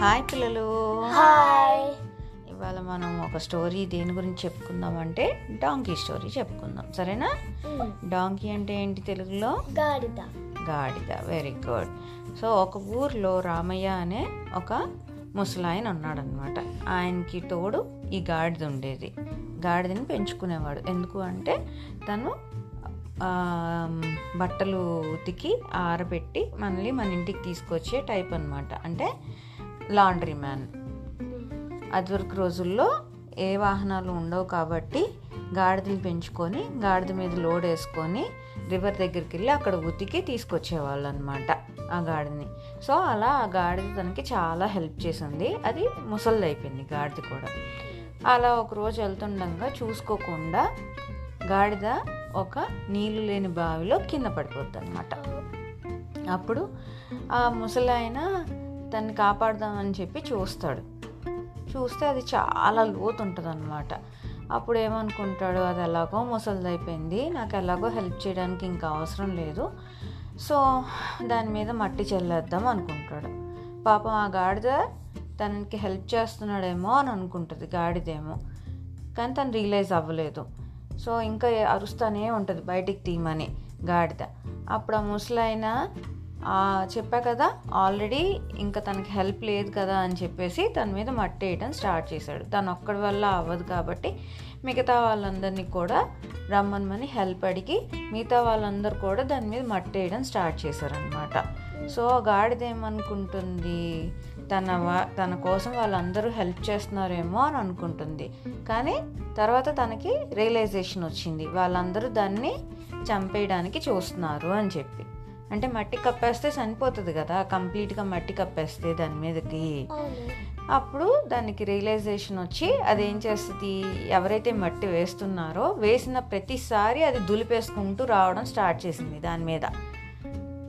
Hi పిల్లలు. Hi. ఇవాళ మనం ఒక స్టోరీ దేని గురించి చెప్పుకుందాం అంటే డాంకీ స్టోరీ చెప్పుకుందాం. సరేనా? డాంకీ అంటే ఏంటి తెలుగులో? గాడిద. గాడిద. Very good. సో ఒక ఊర్లో రామయ్య అనే ఒక ముసలాయన ఉన్నాడనమాట ఆయనకి తోడు ఈ గాడిద ఉండేది. గాడిదని పెంచుకునేవాడు. ఎందుకు అంటే తను బట్టలు ఉతికి ఆరబెట్టి మనల్ని మన ఇంటికి తీసుకొచ్చే టైప్ అనమాట అంటే లాండ్రీ మ్యాన్ అదివరకు రోజుల్లో ఏ వాహనాలు ఉండవు కాబట్టి గాడిదని పెంచుకొని గాడిద మీద లోడ్ వేసుకొని రివర్ దగ్గరికి వెళ్ళి అక్కడ ఉతికి తీసుకొచ్చేవాళ్ళు అనమాట ఆ గాడిని. సో అలా ఆ గాడిద తనకి చాలా హెల్ప్ చేసింది. అది ముసలిది అయిపోయింది గాడిద కూడా. అలా ఒక రోజు వెళ్తుండగా చూసుకోకుండా గాడిద ఒక నీళ్ళు లేని బావిలో కింద పడిపోద్ది అనమాట అప్పుడు ఆ ముసలాయన తను కాపాడదామని చెప్పి చూస్తాడు. చూస్తే అది చాలా లోతు ఉంటుంది అనమాట అప్పుడు ఏమనుకుంటాడు అది ఎలాగో ముసలిదైపోయింది. నాకు ఎలాగో హెల్ప్ చేయడానికి ఇంకా అవసరం లేదు. సో దాని మీద మట్టి చల్లేద్దాం అనుకుంటాడు. పాపం ఆ గాడిద తనకి హెల్ప్ చేస్తున్నాడేమో అని అనుకుంటుంది గాడిదేమో. కానీ తను రియలైజ్ అవ్వలేదు. సో ఇంకా అరుస్తూనే ఉంటుంది బయటికి తీయమని గాడిద. అప్పుడు ఆ ముసలాయన చెప్పా కదా ఆల్రెడీ ఇంకా తనకి హెల్ప్ లేదు కదా అని చెప్పేసి తన మీద మట్టి వేయడం స్టార్ట్ చేశాడు. తను ఒక్కడి వల్ల అవ్వదు కాబట్టి మిగతా వాళ్ళందరినీ కూడా రమ్మనమని హెల్ప్ అడిగి మిగతా వాళ్ళందరూ కూడా దాని మీద మట్టి వేయడం స్టార్ట్ చేశారనమాట సో గాడిద ఏమనుకుంటుంది తన వా- తన కోసం వాళ్ళందరూ హెల్ప్ చేస్తున్నారేమో అని అనుకుంటుంది. కానీ తర్వాత తనకి రియలైజేషన్ వచ్చింది. వాళ్ళందరూ దాన్ని చంపేయడానికి చూస్తున్నారు అని చెప్పి. అంటే మట్టి కప్పేస్తే చనిపోతుంది కదా కంప్లీట్గా మట్టి కప్పేస్తే దాని మీదకి. అప్పుడు దానికి రియలైజేషన్ వచ్చి అది ఏం చేస్తుంది ఎవరైతే మట్టి వేస్తున్నారో వేసిన ప్రతిసారి అది దులిపేసుకుంటూ రావడం స్టార్ట్ చేసింది దాని మీద.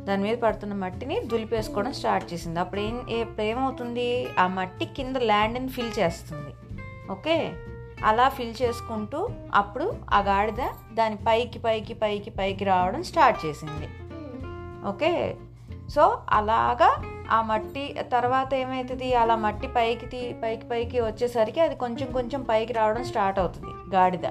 దాని మీద పడుతున్న మట్టిని దులిపేసుకోవడం స్టార్ట్ చేసింది. అప్పుడు ఏం ఏమవుతుంది? ఆ మట్టి కింద ల్యాండ్ని ఫిల్ చేస్తుంది. ఓకే? అలా ఫిల్ చేసుకుంటూ అప్పుడు ఆ గాడిద దాని పైకి పైకి పైకి పైకి రావడం స్టార్ట్ చేసింది. ఓకే? సో అలాగా ఆ మట్టి తర్వాత ఏమవుతుంది అలా మట్టి పైకి తీ- పైకి పైకి వచ్చేసరికి అది కొంచెం కొంచెం పైకి రావడం స్టార్ట్ అవుతుంది గాడిద.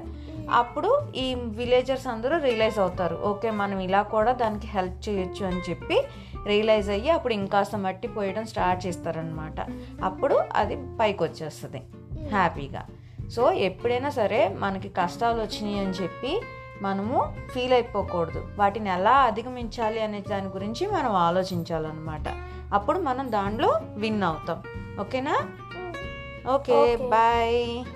అప్పుడు ఈ విలేజర్స్ అందరూ రియలైజ్ అవుతారు. ఓకే మనం ఇలా కూడా దానికి హెల్ప్ చేయొచ్చు అని చెప్పి రియలైజ్ అయ్యి అప్పుడు ఇంకాస్త మట్టి పోయడం స్టార్ట్ చేస్తారనమాట అప్పుడు అది పైకి వచ్చేస్తుంది హ్యాపీగా. సో ఎప్పుడైనా సరే మనకి కష్టాలు వచ్చినాయి అని చెప్పి మనము ఫీల్ అయిపోకూడదు. వాటిని ఎలా అధిగమించాలి అనే దాని గురించి మనం ఆలోచించాలన్నమాట. అప్పుడు మనం దాంట్లో విన్ అవుతాం. ఓకేనా? Okay Okay. Bye bye